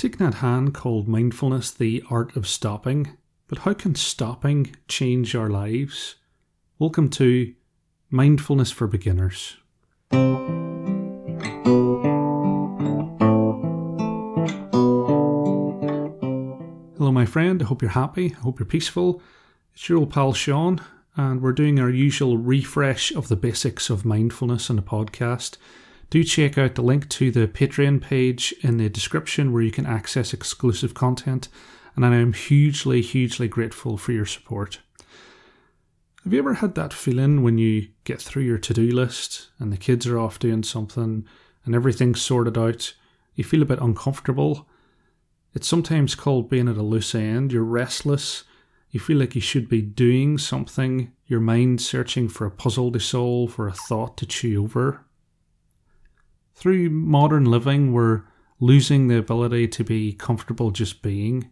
Thich Nhat Hanh called mindfulness the art of stopping, but how can stopping change our lives? Welcome to Mindfulness for Beginners. Hello, my friend. I hope you're happy. I hope you're peaceful. It's your old pal Shaun, and we're doing our usual refresh of the basics of mindfulness on the podcast do check out the link to the Patreon page in the description where you can access exclusive content, and I am hugely, hugely grateful for your support. Have you ever had that feeling when you get through your to do list and the kids are off doing something and everything's sorted out? You feel a bit uncomfortable. It's sometimes called being at a loose end. You're restless. You feel like you should be doing something. Your mind searching for a puzzle to solve or a thought to chew over through modern living, we're losing the ability to be comfortable just being,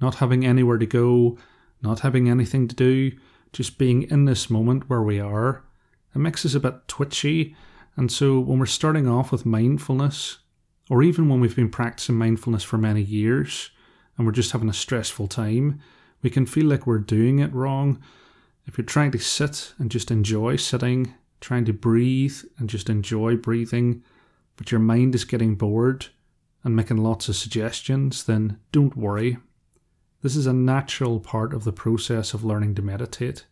not having anywhere to go, not having anything to do, just being in this moment where we are. It makes us a bit twitchy. And so when we're starting off with mindfulness, or even when we've been practicing mindfulness for many years and we're just having a stressful time, we can feel like we're doing it wrong. If you're trying to sit and just enjoy sitting, trying to breathe and just enjoy breathing, but your mind is getting bored and making lots of suggestions, then don't worry. This is a natural part of the process of learning to meditate.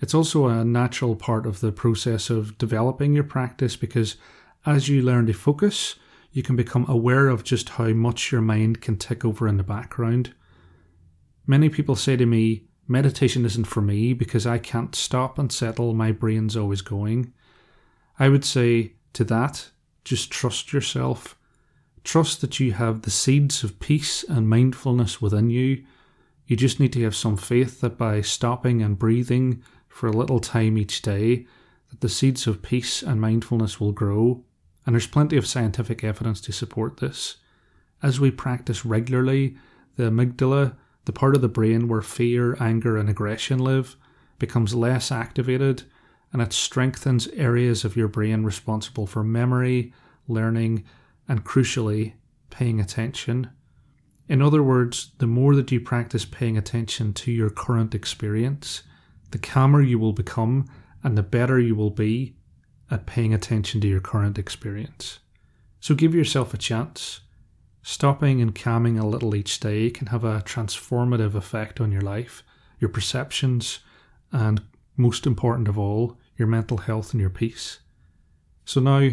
It's also a natural part of the process of developing your practice because as you learn to focus, you can become aware of just how much your mind can tick over in the background. Many people say to me, meditation isn't for me because I can't stop and settle, my brain's always going. I would say to that, just trust yourself. Trust that you have the seeds of peace and mindfulness within you. You just need to have some faith that by stopping and breathing for a little time each day, that the seeds of peace and mindfulness will grow. And there's plenty of scientific evidence to support this. As we practice regularly, the amygdala, the part of the brain where fear, anger, and aggression live, becomes less activated and it strengthens areas of your brain responsible for memory, learning, and crucially, paying attention. In other words, the more that you practice paying attention to your current experience, the calmer you will become and the better you will be at paying attention to your current experience. So give yourself a chance. Stopping and calming a little each day can have a transformative effect on your life, your perceptions, and most important of all, your mental health and your peace. So now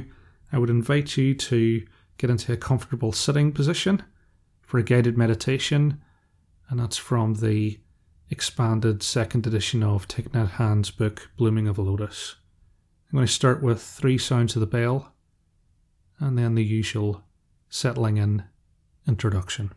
I would invite you to get into a comfortable sitting position for a guided meditation, and that's from the expanded second edition of Thich Nhat Hanh's book, Blooming of a Lotus. I'm going to start with three sounds of the bell and then the usual settling in introduction.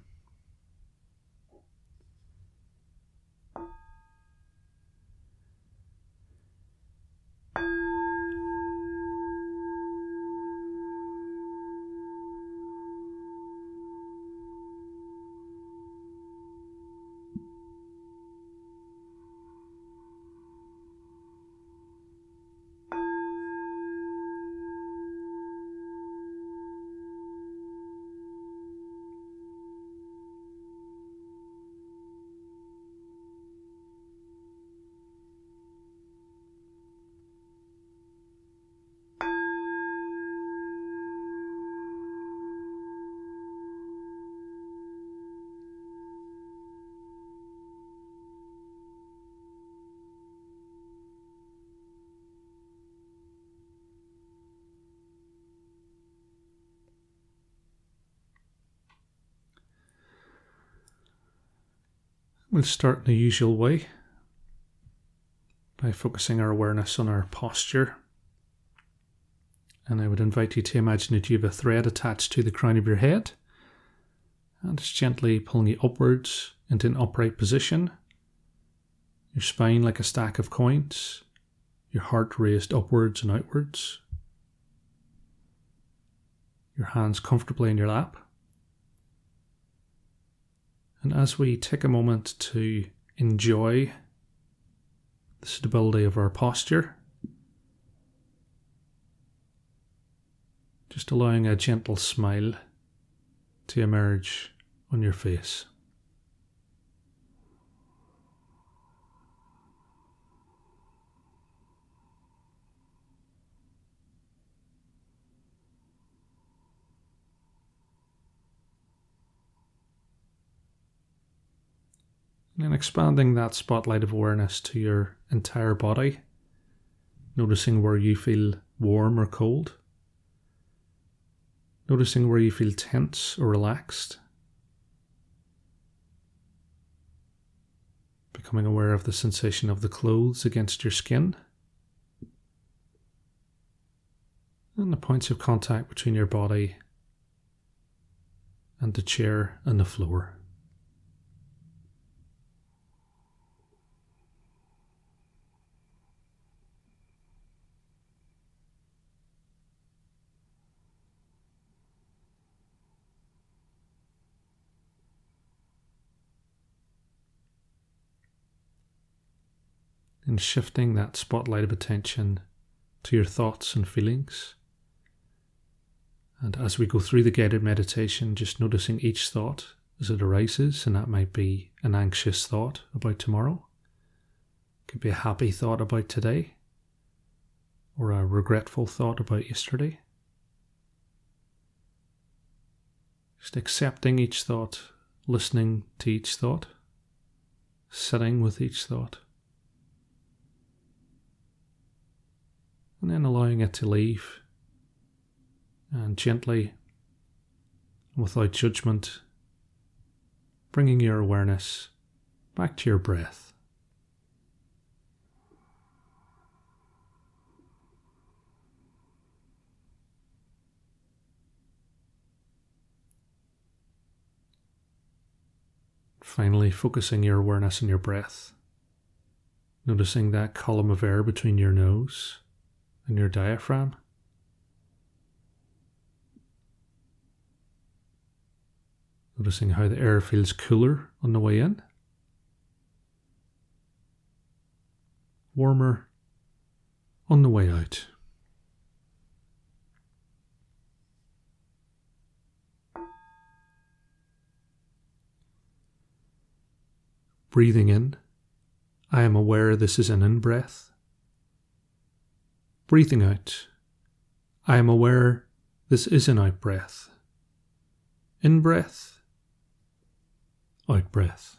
We'll start in the usual way by focusing our awareness on our posture. And I would invite you to imagine that you have a thread attached to the crown of your head and it's gently pulling you upwards into an upright position. Your spine like a stack of coins, your heart raised upwards and outwards, your hands comfortably in your lap. And as we take a moment to enjoy the stability of our posture, just allowing a gentle smile to emerge on your face. And expanding that spotlight of awareness to your entire body, noticing where you feel warm or cold, noticing where you feel tense or relaxed, becoming aware of the sensation of the clothes against your skin. And the points of contact between your body and the chair and the floor. Shifting that spotlight of attention to your thoughts and feelings. And as we go through the guided meditation, just noticing each thought as it arises, and that might be an anxious thought about tomorrow, could be a happy thought about today, or a regretful thought about yesterday. Just accepting each thought, listening to each thought, sitting with each thought. And then allowing it to leave and gently, without judgment, bringing your awareness back to your breath. Finally, focusing your awareness on your breath, noticing that column of air between your nose and your diaphragm. Noticing how the air feels cooler on the way in, warmer on the way out. Breathing in, I am aware this is an in breath. Breathing out. I am aware this is an out breath. In breath, out breath.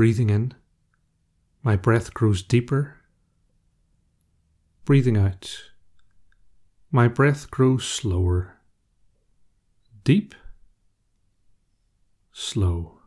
Breathing in, my breath grows deeper. Breathing out, my breath grows slower. Deep, slow.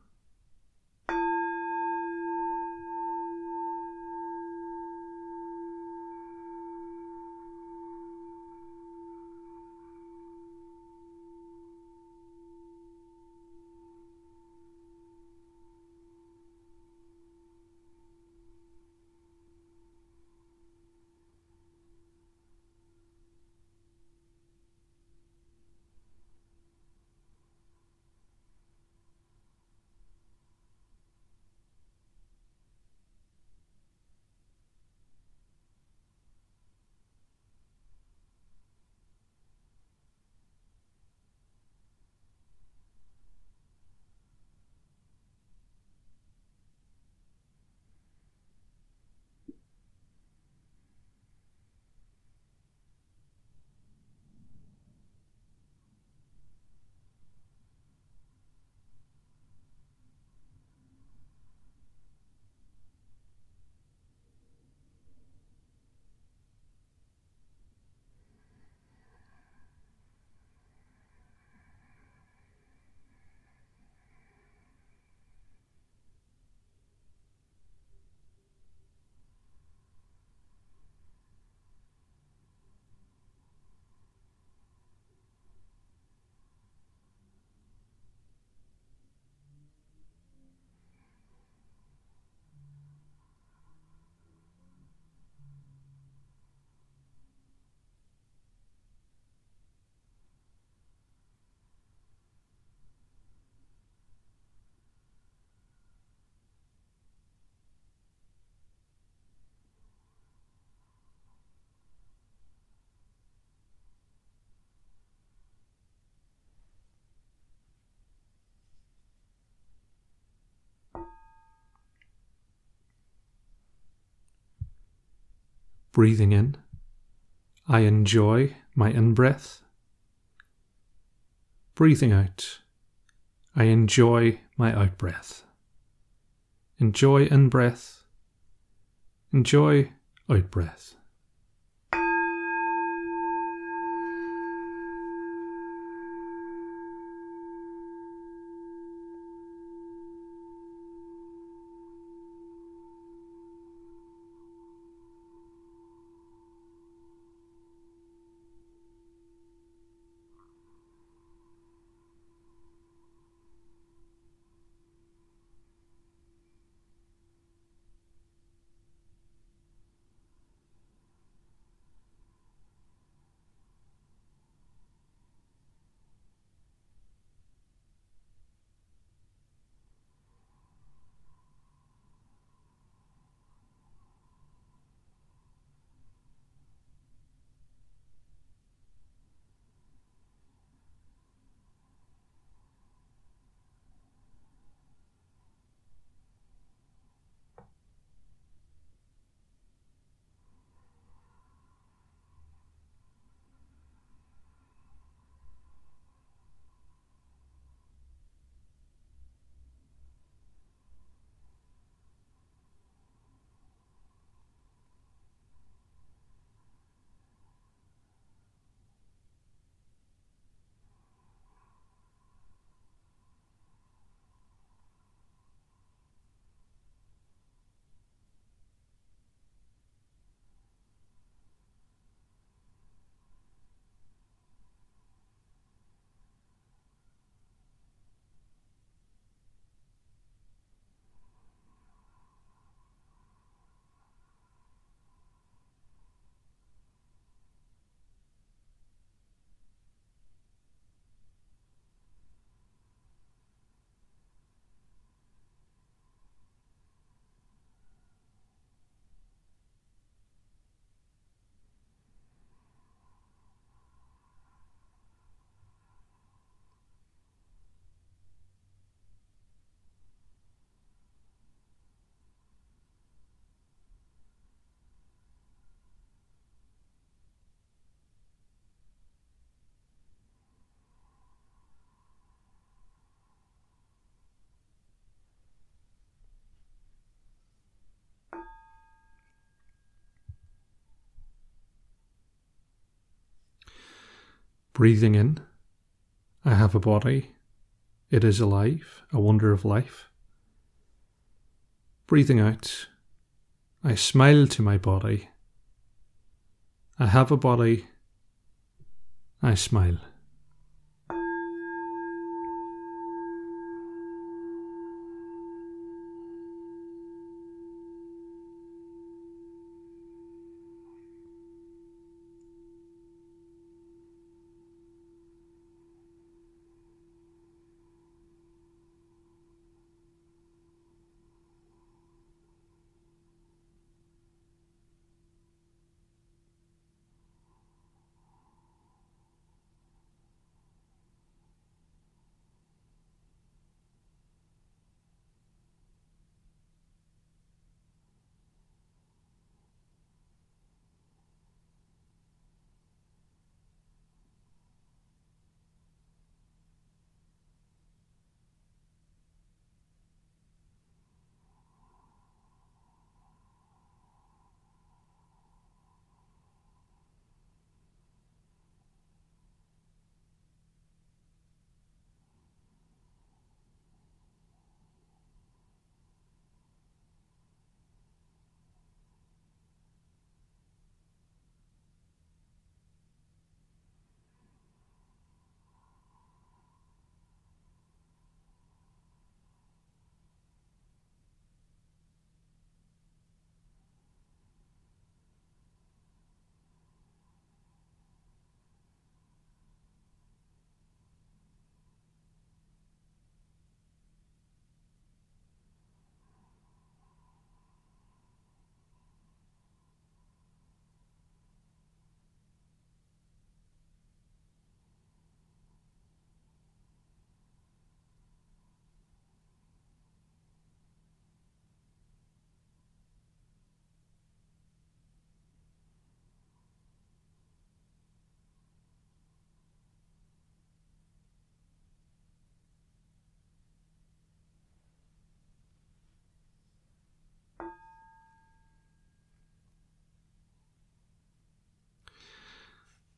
Breathing in. I enjoy my in breath. Breathing out. I enjoy my out breath. Enjoy in breath. Enjoy out breath. Breathing in, I have a body. It is alive, a wonder of life. Breathing out, I smile to my body. I have a body. I smile.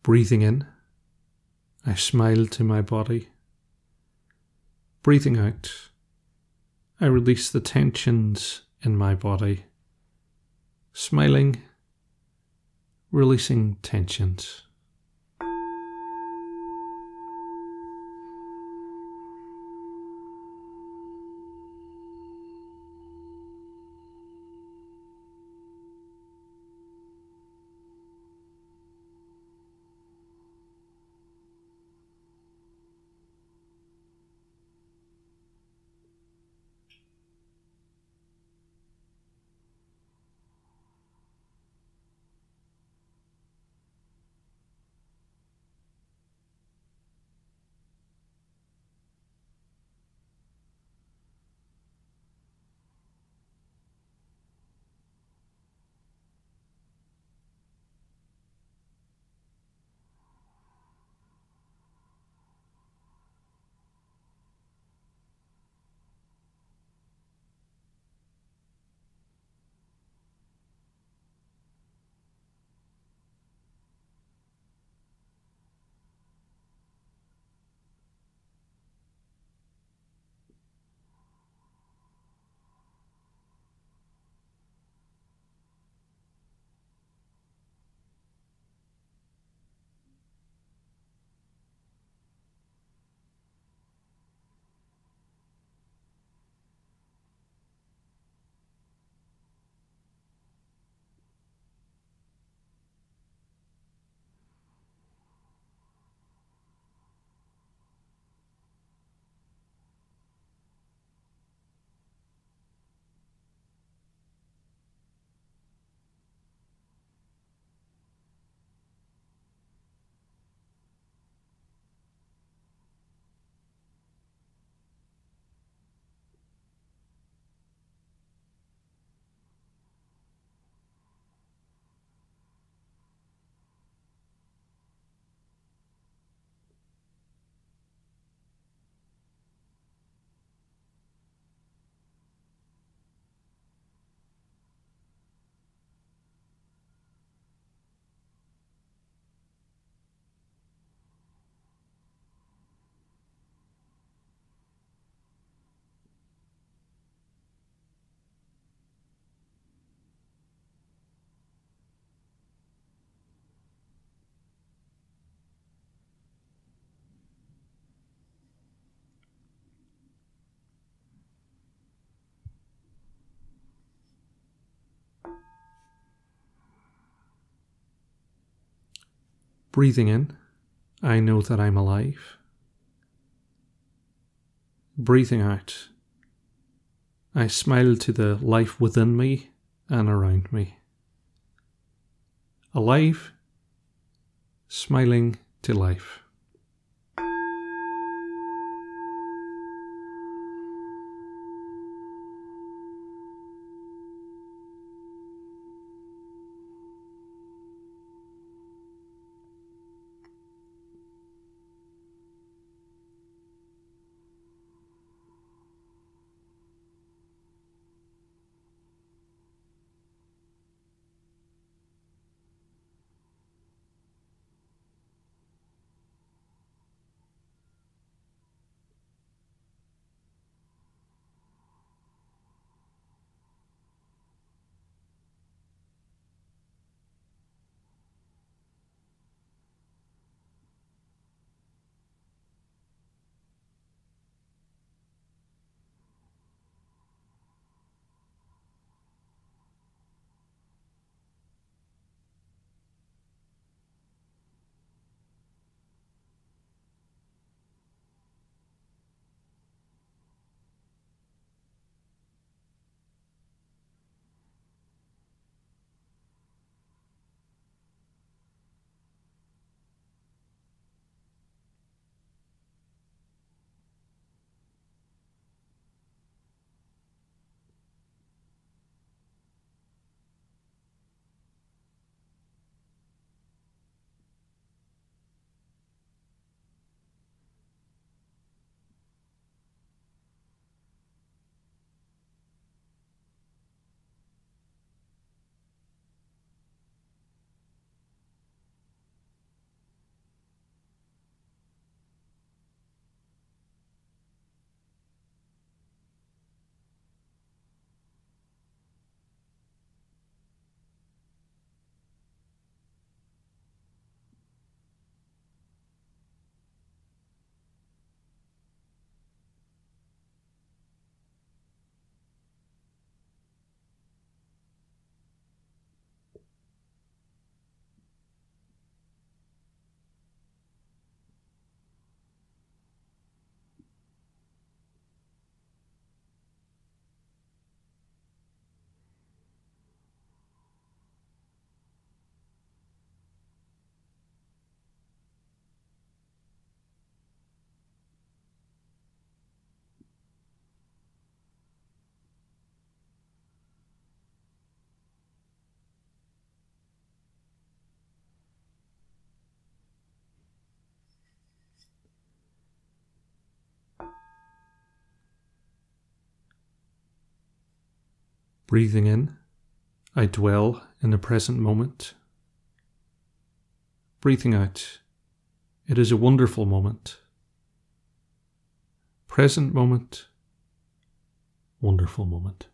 Breathing in, I smile to my body. Breathing out, I release the tensions in my body. Smiling, releasing tensions. Breathing in, I know that I'm alive. Breathing out, I smile to the life within me and around me. Alive, smiling to life. Breathing in, I dwell in the present moment. Breathing out, it is a wonderful moment. Present moment, wonderful moment.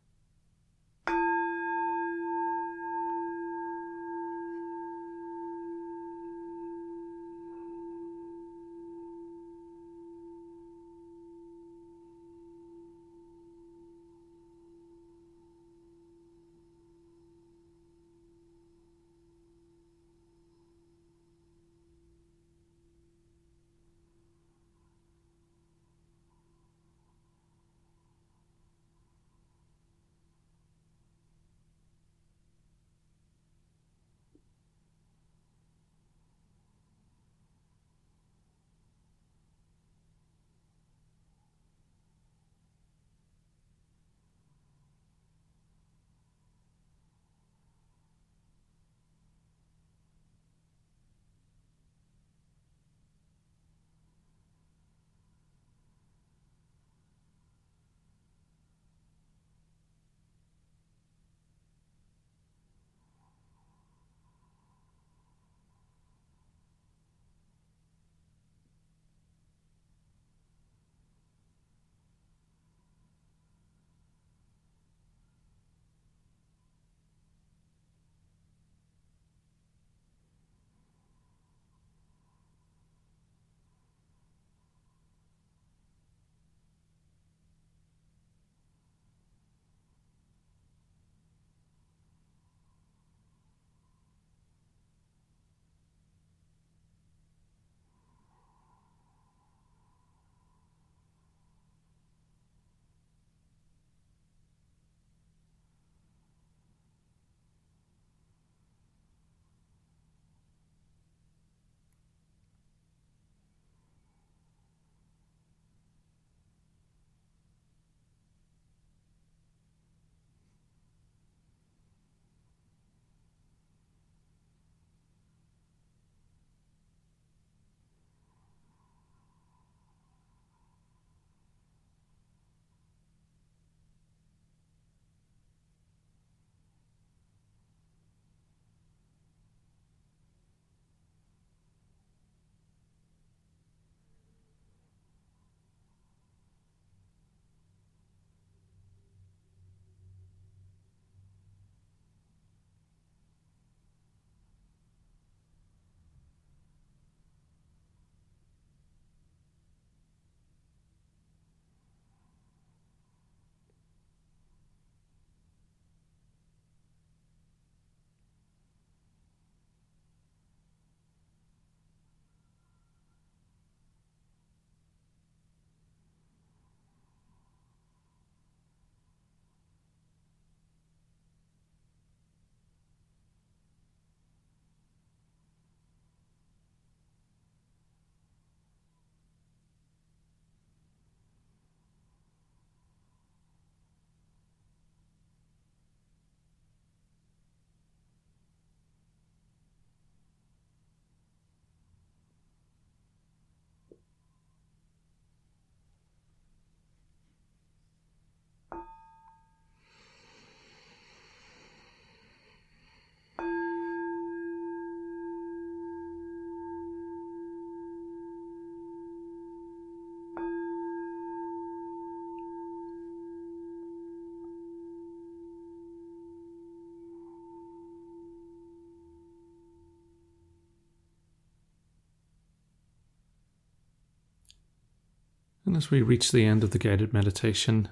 And as we reach the end of the guided meditation,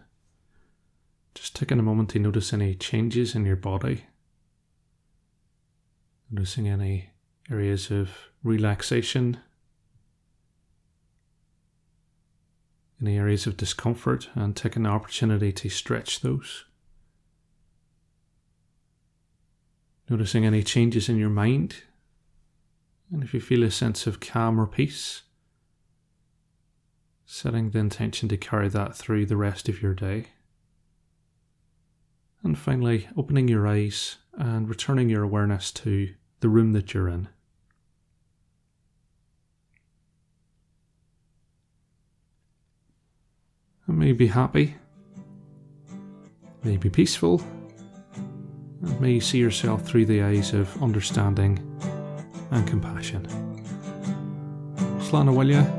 just taking a moment to notice any changes in your body. Noticing any areas of relaxation, any areas of discomfort, and taking the opportunity to stretch those. Noticing any changes in your mind, and if you feel a sense of calm or peace, setting the intention to carry that through the rest of your day. And finally, opening your eyes and returning your awareness to the room that you're in. And may be happy, may be peaceful, and may you see yourself through the eyes of understanding and compassion. Slán abhaile